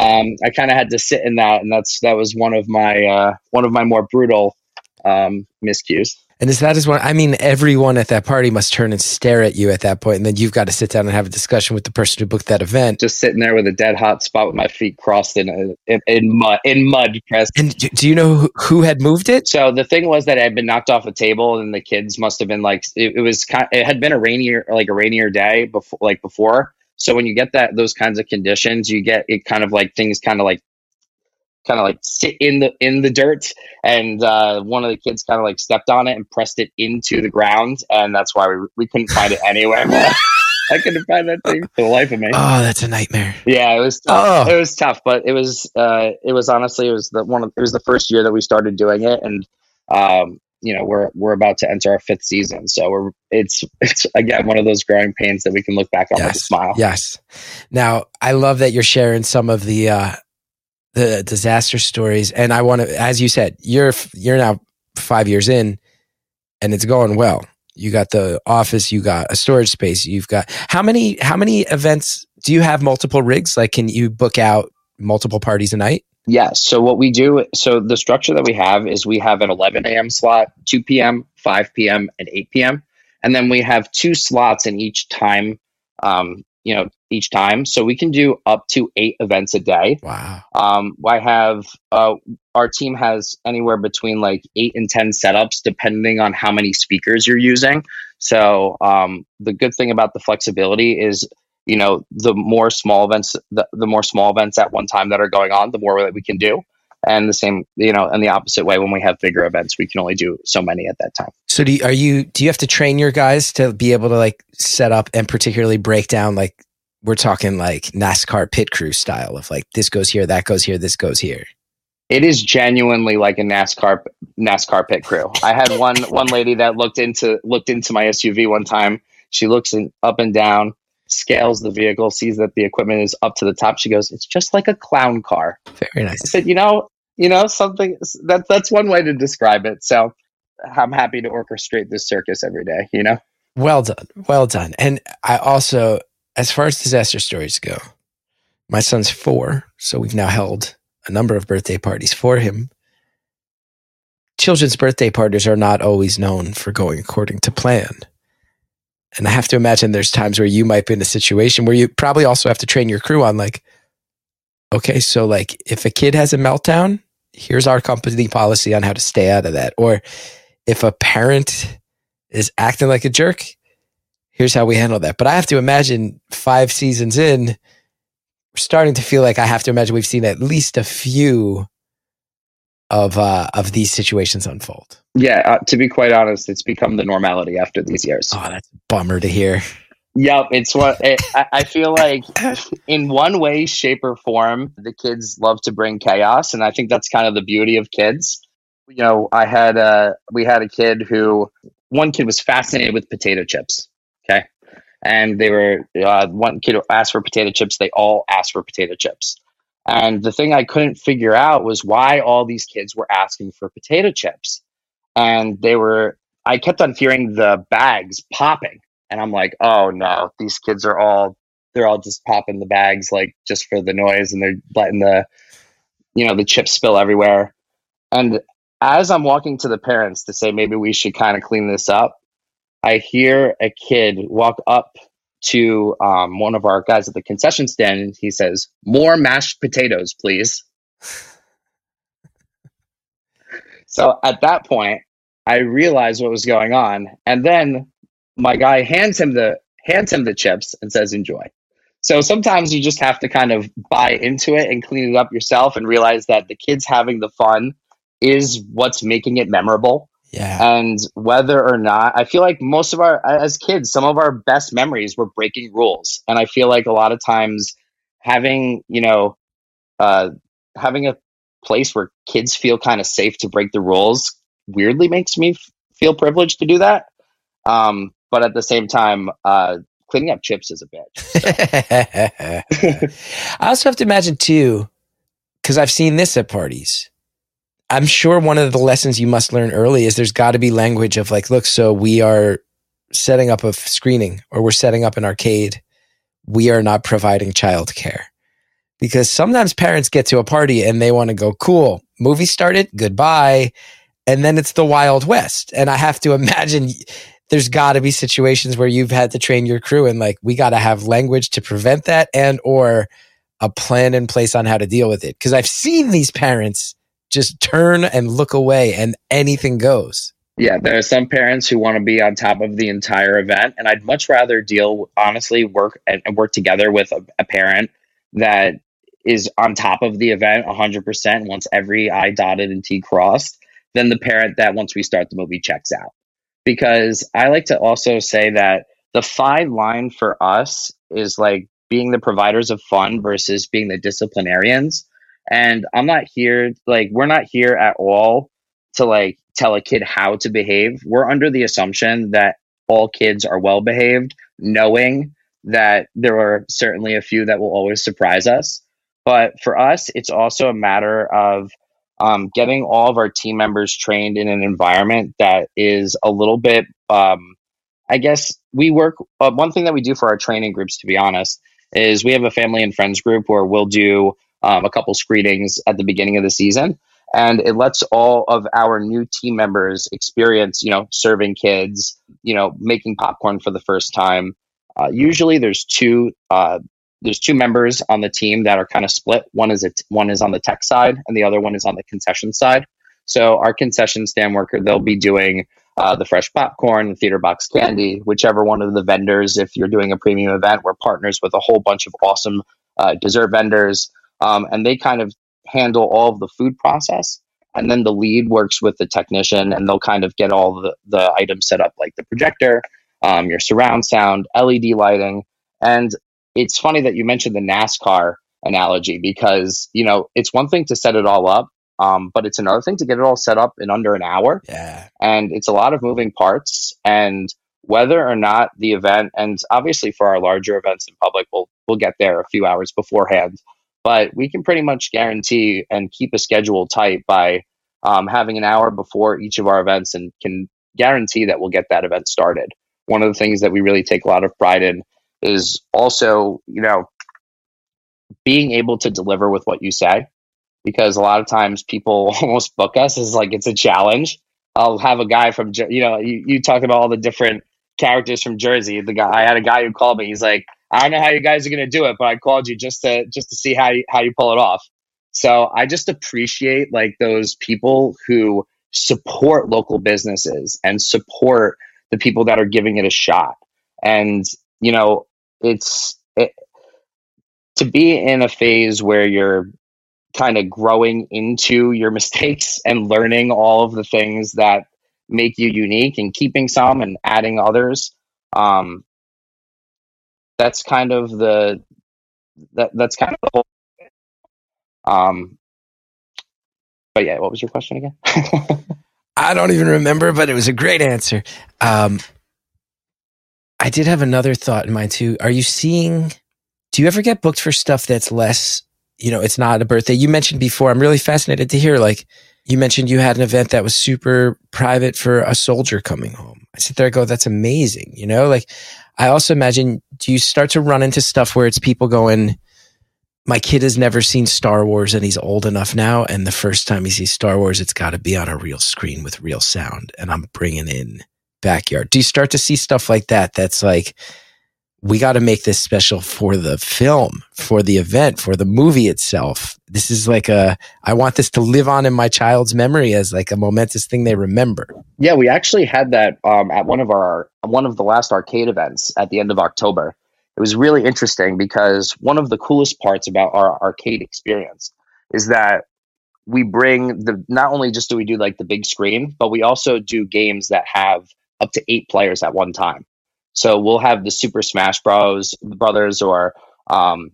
um, I kind of had to sit in that, and that's that was one of my uh, one of my more brutal um, miscues. And is that is one? I mean, everyone at that party must turn and stare at you at that point, and then you've got to sit down and have a discussion with the person who booked that event. Just sitting there with a dead hot spot with my feet crossed in in, in mud in mud, Chris. And do, you know who, who had moved it? So the thing was that I had been knocked off a table, and the kids must have been like it, it was kind. It had been a rainier like a rainier day before, like before. So when you get that those kinds of conditions, you get it kind of like things kind of like kind of like sit in the in the dirt and uh, one of the kids kind of like stepped on it and pressed it into the ground and that's why we, we couldn't find it anywhere i couldn't find that thing for the life of me Oh, that's a nightmare. yeah it was tough. Oh. it was tough but it was uh, it was honestly it was the one of, it was the first year that we started doing it and um, you know we're we're about to enter our fifth season so we're it's it's again one of those growing pains that we can look back on with a smile Yes. Now, I love that you're sharing some of the uh, the disaster stories, and I want to, as you said, you're you're now five years in, and it's going well. You got the office, you got a storage space, you've got how many how many events do you have? Multiple rigs? Like, can you book out multiple parties a night? Yes. So what we do, so the structure that we have is we have an 11 a.m. slot, 2 p.m., 5 p.m., and 8 p.m. And then we have two slots in each time, um, you know, each time. So we can do up to eight events a day. Wow. Um, I have, uh, our team has anywhere between like eight and 10 setups, depending on how many speakers you're using. So um, the good thing about the flexibility is, you know, the more small events, the, the more small events at one time that are going on, the more that we can do. And the same, you know, and the opposite way, when we have bigger events, we can only do so many at that time. So do you, are you do you have to train your guys to be able to like set up and particularly break down like we're talking like NASCAR pit crew style of like this goes here, that goes here, this goes here. It is genuinely like a NASCAR NASCAR pit crew. I had one one lady that looked into looked into my SUV one time. She looks in, up and down, scales the vehicle, sees that the equipment is up to the top. She goes, "It's just like a clown car." Very nice. I said, "You know, you know something that that's one way to describe it." So I'm happy to orchestrate this circus every day. You know, Well done. Well done. And I also, as far as disaster stories go, my son's four. So we've now held a number of birthday parties for him. children's birthday parties are not always known for going according to plan. And I have to imagine there's times where you might be in a situation where you probably also have to train your crew on like, okay, so like if a kid has a meltdown, here's our company policy on how to stay out of that. Or if a parent is acting like a jerk, here's how we handle that. But I have to imagine five seasons in, we're starting to feel like I have to imagine we've seen at least a few of uh, of these situations unfold. Yeah, uh, to be quite honest, it's become the normality after these years. Oh, that's a bummer to hear. Yep, it's what it, I, feel like. In one way, shape, or form, the kids love to bring chaos, and I think that's kind of the beauty of kids. You know, I had a we had a kid who one kid was fascinated with potato chips. Okay, and they were uh, one kid asked for potato chips. They all asked for potato chips. And the thing I couldn't figure out was why all these kids were asking for potato chips. And they were, I kept on hearing the bags popping. And I'm like, oh no, these kids are all, they're all just popping the bags like just for the noise and they're letting the, you know, the chips spill everywhere. And as I'm walking to the parents to say maybe we should kind of clean this up, I hear a kid walk up to um, one of our guys at the concession stand. He says, "More mashed potatoes, please." so at that point, I realized what was going on, and then my guy hands him the hands him the chips and says, "Enjoy." So sometimes you just have to kind of buy into it and clean it up yourself and realize that the kids having the fun is what's making it memorable yeah. And whether or not, I feel like most of our, as kids, some of our best memories were breaking rules. And I feel like a lot of times having, you know, uh, having a place where kids feel kind of safe to break the rules weirdly makes me f- feel privileged to do that. Um, but at the same time, uh, cleaning up chips is a bitch. So. I also have to imagine too, because I've seen this at parties I'm sure one of the lessons you must learn early is there's got to be language of like, look, so we are setting up a screening or we're setting up an arcade. We are not providing childcare because sometimes parents get to a party and they want to go, cool, movie started, goodbye. And then it's the Wild West. And I have to imagine there's got to be situations where you've had to train your crew and like, we got to have language to prevent that and or a plan in place on how to deal with it. Cause I've seen these parents just turn and look away and anything goes. Yeah, there are some parents who want to be on top of the entire event, and I'd much rather deal, honestly, work and work together with a, a parent that is on top of the event 100% wants every I dotted and T crossed than the parent that once we start the movie checks out. Because I like to also say that the fine line for us is like being the providers of fun versus being the disciplinarians. And I'm not here, like, we're not here at all to like tell a kid how to behave. We're under the assumption that all kids are well behaved, knowing that there are certainly a few that will always surprise us. But for us, it's also a matter of um, getting all of our team members trained in an environment that is a little bit, um, I guess, we work. Uh, one thing that we do for our training groups, to be honest, is we have a family and friends group where we'll do um, a couple screenings at the beginning of the season. And it lets all of our new team members experience you know serving kids you know making popcorn for the first time. Uh, usually there's two uh, there's two members on the team that are kind of split. One is a t- one is on the tech side and the other one is on the concession side. So our concession stand worker they'll be doing uh, the fresh popcorn, the theater box candy, whichever one of the vendors. If you're doing a premium event, we're partners with a whole bunch of awesome uh, dessert vendors um, and they kind of handle all of the food process. And then the lead works with the technician and they'll kind of get all the, the items set up like the projector um, your surround sound led lighting. And it's funny that you mentioned the nascar analogy because you know it's one thing to set it all up um, but it's another thing to get it all set up in under an hour. Yeah. And it's a lot of moving parts. And whether or not the event and obviously for our larger events in public we'll we'll get there a few hours beforehand but we can pretty much guarantee and keep a schedule tight by um, having an hour before each of our events and can guarantee that we'll get that event started. One of the things that we really take a lot of pride in is also, you know, being able to deliver with what you say. because a lot of times people almost book us as like it's a challenge. I'll have a guy from you know you, you talk about all the different characters from Jersey. The guy I had a guy who called me. He's like, I don't know how you guys are gonna do it, but I called you just to just to see how you how you pull it off. So I just appreciate like those people who support local businesses and support the people that are giving it a shot. And you know, it's it, to be in a phase where you're kind of growing into your mistakes and learning all of the things that make you unique and keeping some and adding others. Um, that's kind of the that that's kind of the whole. Um, but yeah, what was your question again? I don't even remember, but it was a great answer. Um, I did have another thought in mind too. Are you seeing? Do you ever get booked for stuff that's less? You know, it's not a birthday. You mentioned before. I'm really fascinated to hear. Like you mentioned, you had an event that was super private for a soldier coming home. I sit there, and go, "That's amazing." You know, like I also imagine. Do you start to run into stuff where it's people going? my kid has never seen Star Wars and he's old enough now. And the first time he sees Star Wars, it's got to be on a real screen with real sound. And I'm bringing in backyard. Do you start to see stuff like that? That's like, we got to make this special for the film, for the event, for the movie itself. This is like a, I want this to live on in my child's memory as like a momentous thing they remember. Yeah, we actually had that um, at one of our, one of the last arcade events at the end of October it was really interesting because one of the coolest parts about our arcade experience is that we bring the not only just do we do like the big screen, but we also do games that have up to eight players at one time. So we'll have the Super Smash Bros. Brothers, or um,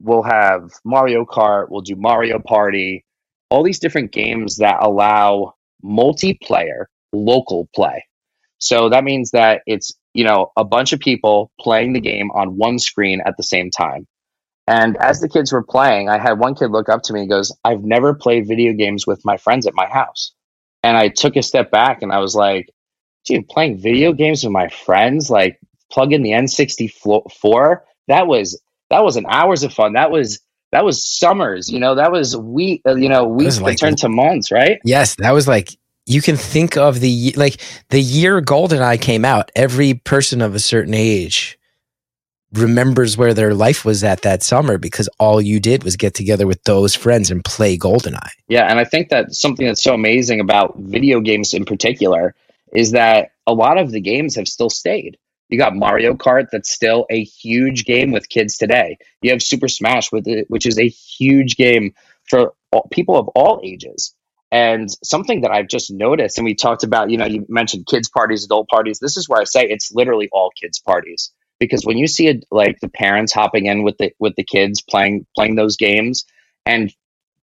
we'll have Mario Kart. We'll do Mario Party. All these different games that allow multiplayer local play. So that means that it's you know, a bunch of people playing the game on one screen at the same time. And as the kids were playing, I had one kid look up to me and goes, I've never played video games with my friends at my house. And I took a step back and I was like, dude, playing video games with my friends, like plug in the N64, that was that was an hours of fun. That was that was summers, you know, that was week, uh, you know, weeks like, turned to months, right? Yes, that was like you can think of the like the year goldeneye came out every person of a certain age remembers where their life was at that summer because all you did was get together with those friends and play goldeneye yeah and i think that something that's so amazing about video games in particular is that a lot of the games have still stayed. You got mario kart that's still a huge game with kids today. You have super smash with it, which is a huge game for all, people of all ages. And something that I've just noticed, and we talked about, you know, you mentioned kids' parties, adult parties. This is where I say it's literally all kids' parties. Because when you see it, like the parents hopping in with the with the kids playing playing those games and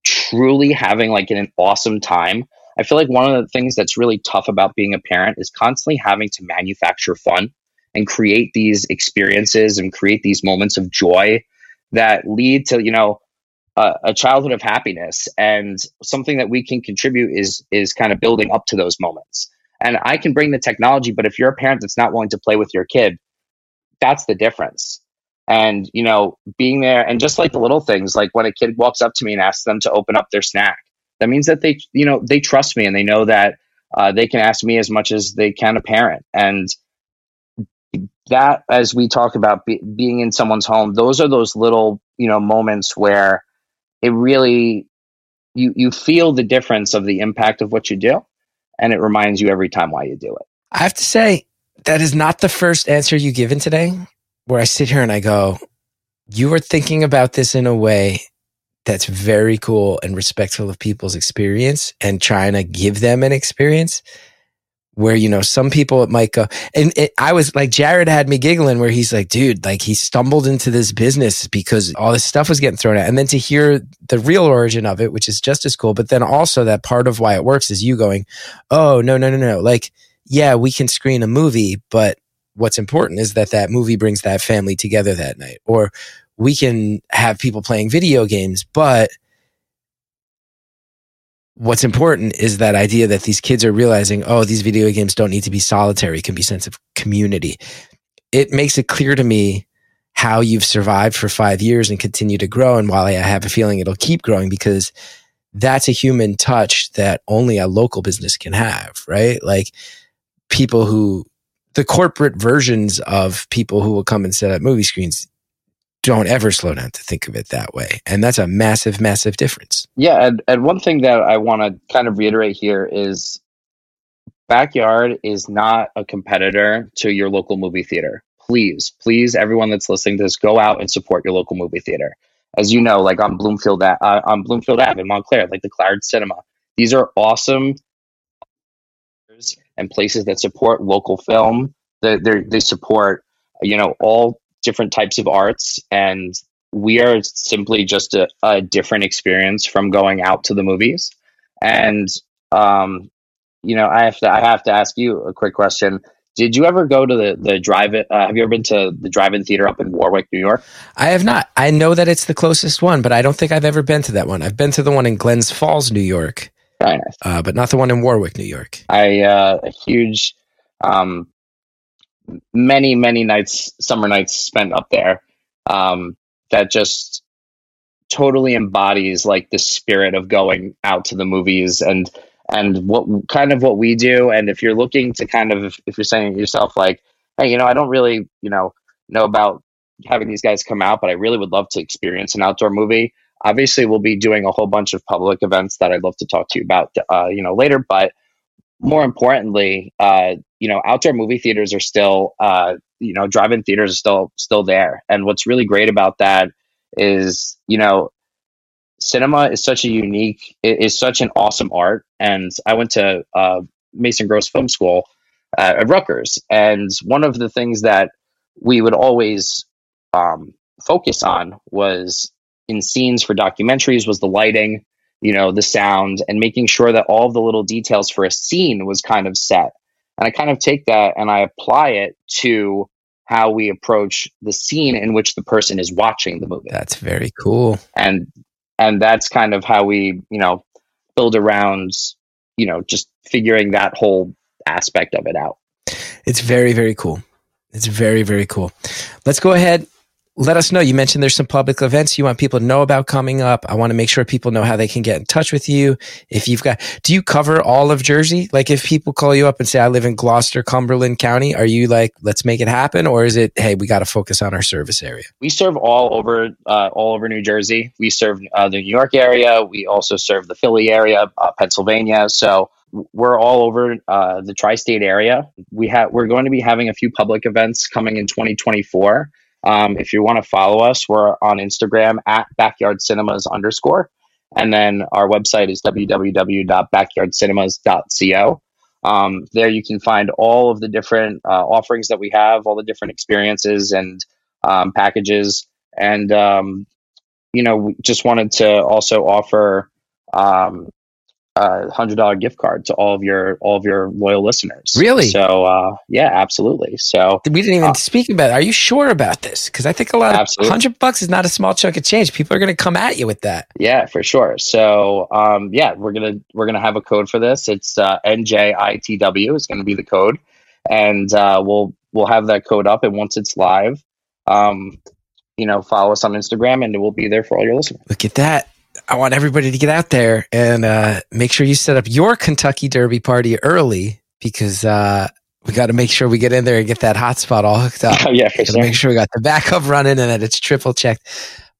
truly having like an awesome time, I feel like one of the things that's really tough about being a parent is constantly having to manufacture fun and create these experiences and create these moments of joy that lead to you know a, childhood of happiness. And something that we can contribute is is kind of building up to those moments. And i can bring the technology but if you're a parent that's not willing to play with your kid that's the difference. And you know being there and just like the little things like when a kid walks up to me and asks them to open up their snack that means that they you know they trust me and they know that uh, they can ask me as much as they can a parent. And that as we talk about be, being in someone's home those are those little you know moments where it really you you feel the difference of the impact of what you do and it reminds you every time why you do it. I have to say that is not the first answer you've given today where i sit here and i go you are thinking about this in a way that's very cool and respectful of people's experience and trying to give them an experience where you know some people it might go and it, i was like jared had me giggling where he's like dude like he stumbled into this business because all this stuff was getting thrown at and then to hear the real origin of it which is just as cool but then also that part of why it works is you going oh no no no no like yeah we can screen a movie but what's important is that that movie brings that family together that night or we can have people playing video games but what's important is that idea that these kids are realizing, oh, these video games don't need to be solitary, it can be sense of community. It makes it clear to me how you've survived for five years and continue to grow. And while I have a feeling it'll keep growing because that's a human touch that only a local business can have, right? Like people who, the corporate versions of people who will come and set up movie screens don't ever slow down to think of it that way. And that's a massive, massive difference. Yeah. And, and one thing that I want to kind of reiterate here is Backyard is not a competitor to your local movie theater. Please, please, everyone that's listening to this, go out and support your local movie theater as you know, like on Bloomfield uh, on Bloomfield Ave in Montclair, like the Clairidge Cinema. These are awesome and places that support local film. They they support you know all different types of arts, and we are simply just a, a different experience from going out to the movies. And um, you know, I have to I have to ask you a quick question. Did you ever go to the the drive-in? Uh, have you ever been to the drive-in theater up in Warwick, New York? I have not. I know that it's the closest one, but I don't think I've ever been to that one. I've been to the one in Glens Falls, New York, nice. uh, but not the one in Warwick, New York. I uh, a huge, um, many many nights, summer nights spent up there. Um, that just totally embodies like the spirit of going out to the movies and and what kind of what we do. And if you're looking to kind of, if you're saying to yourself, like, hey, you know, I don't really, you know, know about having these guys come out, but I really would love to experience an outdoor movie. Obviously, we'll be doing a whole bunch of public events that I'd love to talk to you about, uh, you know, later. But more importantly, uh, you know, outdoor movie theaters are still, uh, you know, drive-in theaters are still still there. And what's really great about that is, you know, cinema is such a unique, it is such an awesome art. And I went to uh, Mason Gross Film School uh, at Rutgers, and one of the things that we would always um, focus on was in scenes for documentaries was the lighting, you know, the sound, and making sure that all the little details for a scene was kind of set. And I kind of take that and I apply it to how we approach the scene in which the person is watching the movie. That's very cool. And and that's kind of how we you know build around you know just figuring that whole aspect of it out it's very very cool it's very very cool let's go ahead let us know. You mentioned there's some public events you want people to know about coming up. I want to make sure people know how they can get in touch with you. If you've got, do you cover all of Jersey? Like if people call you up and say, I live in Gloucester, Cumberland County, are you like, let's make it happen? Or is it, hey, we got to focus on our service area? We serve all over, uh, all over New Jersey. We serve uh, the New York area. We also serve the Philly area, uh, Pennsylvania. So we're all over uh, the tri-state area. We have, we're going to be having a few public events coming in 2024. Um, if you want to follow us, we're on Instagram at backyard cinemas underscore. And then our website is www.backyardcinemas.co. Um, there you can find all of the different uh, offerings that we have, all the different experiences and um, packages. And, um, you know, we just wanted to also offer um, a hundred dollar gift card to all of your all of your loyal listeners. Really? So uh, yeah, absolutely. So we didn't even uh, speak about. It. Are you sure about this? Because I think a lot of hundred bucks is not a small chunk of change. People are going to come at you with that. Yeah, for sure. So um, yeah, we're gonna we're gonna have a code for this. It's uh, NJITW is going to be the code, and uh, we'll we'll have that code up. And once it's live, um, you know, follow us on Instagram, and it will be there for all your listeners. Look at that. I want everybody to get out there and uh, make sure you set up your Kentucky Derby party early because uh, we got to make sure we get in there and get that hotspot all hooked up. Oh, yeah, for sure. Make sure we got the backup running and that it's triple checked.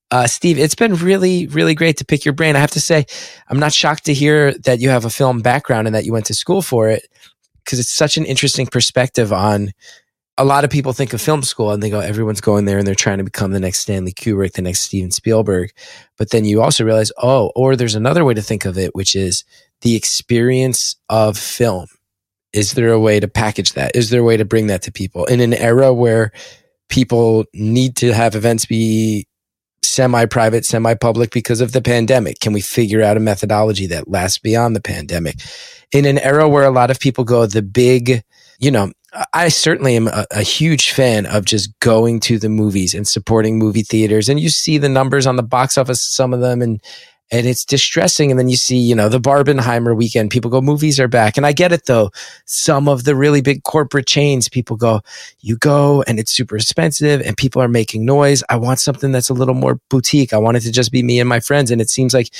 Uh, Steve, it's been really, really great to pick your brain. I have to say, I'm not shocked to hear that you have a film background and that you went to school for it because it's such an interesting perspective on a lot of people think of film school and they go, everyone's going there and they're trying to become the next Stanley Kubrick, the next Steven Spielberg. But then you also realize, oh, or there's another way to think of it, which is the experience of film. Is there a way to package that? Is there a way to bring that to people in an era where people need to have events be semi private, semi public because of the pandemic? Can we figure out a methodology that lasts beyond the pandemic? In an era where a lot of people go, the big, you know, I certainly am a, a, huge fan of just going to the movies and supporting movie theaters. And you see the numbers on the box office, some of them, and and it's distressing. And then you see, you know, the Barbenheimer weekend, people go, movies are back. And I get it though. Some of the really big corporate chains, people go, you go and it's super expensive and people are making noise. I want something that's a little more boutique. I want it to just be me and my friends. And it seems like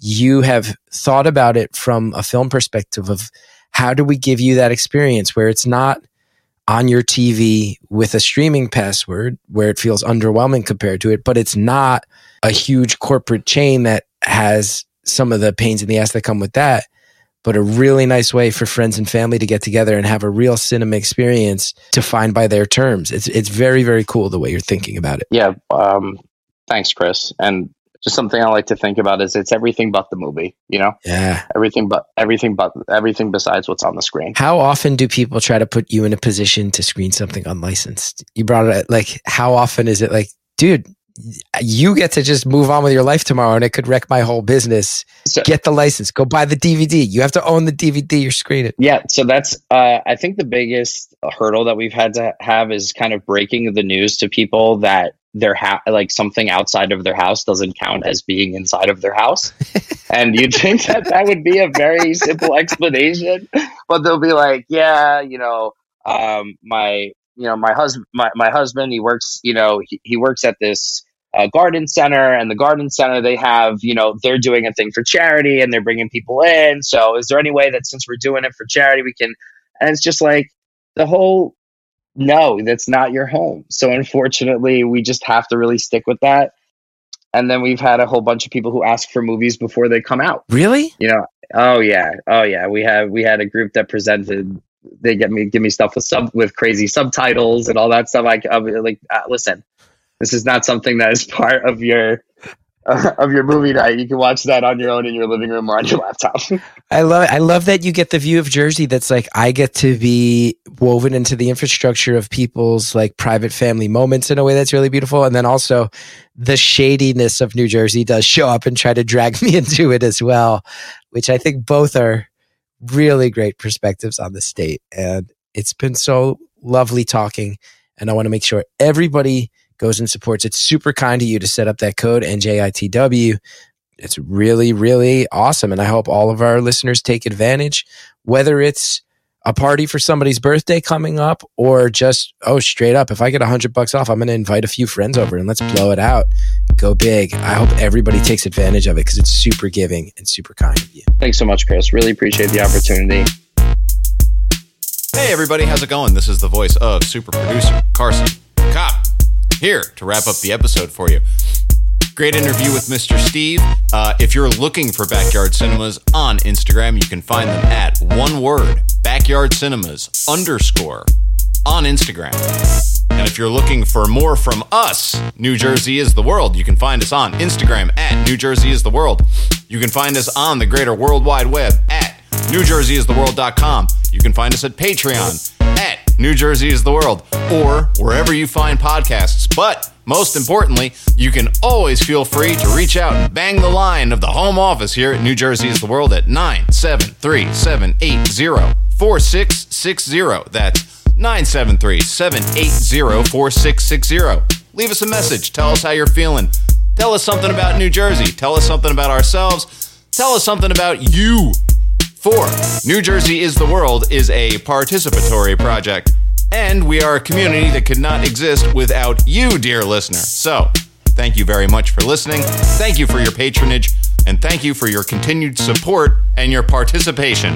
you have thought about it from a film perspective of how do we give you that experience where it's not on your TV with a streaming password where it feels underwhelming compared to it, but it's not a huge corporate chain that has some of the pains in the ass that come with that, but a really nice way for friends and family to get together and have a real cinema experience defined by their terms. It's it's very very cool the way you're thinking about it. Yeah. Um, thanks, Chris. And just something I like to think about is it's everything but the movie. You know, Yeah. everything but everything but everything besides what's on the screen. How often do people try to put you in a position to screen something unlicensed? You brought it like how often is it like, dude, you get to just move on with your life tomorrow and it could wreck my whole business. So- Get the license. Go buy the DVD. You have to own the DVD you're screening. Yeah, so that's uh, I think the biggest hurdle that we've had to have is kind of breaking the news to people that their ha- like something outside of their house doesn't count as being inside of their house. and you'd think that that would be a very simple explanation, but they'll be like, yeah, you know, um, my you know my husband my, my husband he works you know he, he works at this uh, garden center and the garden center they have you know they're doing a thing for charity and they're bringing people in. So is there any way that since we're doing it for charity we can and it's just like the whole no that's not your home. So unfortunately we just have to really stick with that. And then we've had a whole bunch of people who ask for movies before they come out. Really? you know oh yeah. Oh yeah. We have we had a group that presented they get me give me stuff with sub with crazy subtitles and all that stuff. Like like uh, listen this is not something that is part of your of your movie night you can watch that on your own in your living room or on your laptop. I love I love that you get the view of Jersey that's like I get to be woven into the infrastructure of people's like private family moments in a way that's really beautiful. And then also the shadiness of New Jersey does show up and try to drag me into it as well which I think both are really great perspectives on the state. And it's been so lovely talking and I want to make sure everybody goes and supports it's super kind of you to set up that code NJITW it's really, really awesome. And I hope all of our listeners take advantage, whether it's a party for somebody's birthday coming up or just, oh, straight up, if I get a hundred bucks off, I'm going to invite a few friends over and let's blow it out. Go big. I hope everybody takes advantage of it because it's super giving and super kind of you. thanks so much chris really appreciate the opportunity Hey, everybody, how's it going? This is the voice of super producer Carson Cop here to wrap up the episode for you. Great interview with Mr. Steve. Uh, if you're looking for Backyard Cinemas on Instagram, you can find them at one word Backyard Cinemas underscore on Instagram. And if you're looking for more from us, New Jersey is the world, you can find us on Instagram at New Jersey is the world. You can find us on the greater World Wide Web at NewJerseyIsTheWorld.com. You can find us at Patreon at New Jersey is the World or wherever you find podcasts. But most importantly, you can always feel free to reach out and bang the line of the home office here at New Jersey is the World at 973 780 4660. That's 973 780 4660. Leave us a message. Tell us how you're feeling. Tell us something about New Jersey. Tell us something about ourselves. Tell us something about you. For New Jersey is the World is a participatory project, and we are a community that could not exist without you, dear listener. So, thank you very much for listening. Thank you for your patronage, and thank you for your continued support and your participation.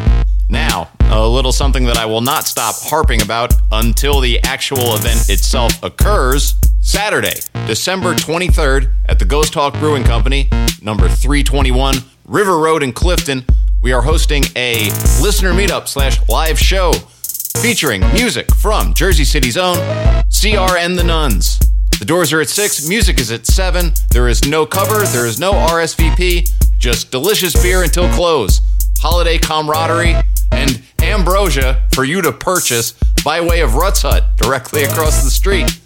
Now, a little something that I will not stop harping about until the actual event itself occurs. Saturday, December 23rd, at the Ghost Hawk Brewing Company, number 321, River Road in Clifton, we are hosting a listener meetup slash live show featuring music from Jersey City's own CR and the Nuns. The doors are at 6, music is at 7. There is no cover, there is no RSVP, just delicious beer until close, holiday camaraderie, and ambrosia for you to purchase by way of Rutt's Hut directly across the street.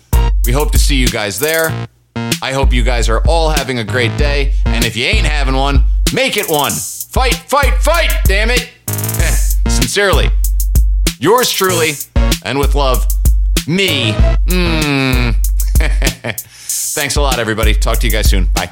We hope to see you guys there. I hope you guys are all having a great day, and if you ain't having one, make it one. Fight, fight, fight, damn it. Sincerely, yours truly, and with love, me. Mm. Thanks a lot, everybody. Talk to you guys soon. Bye.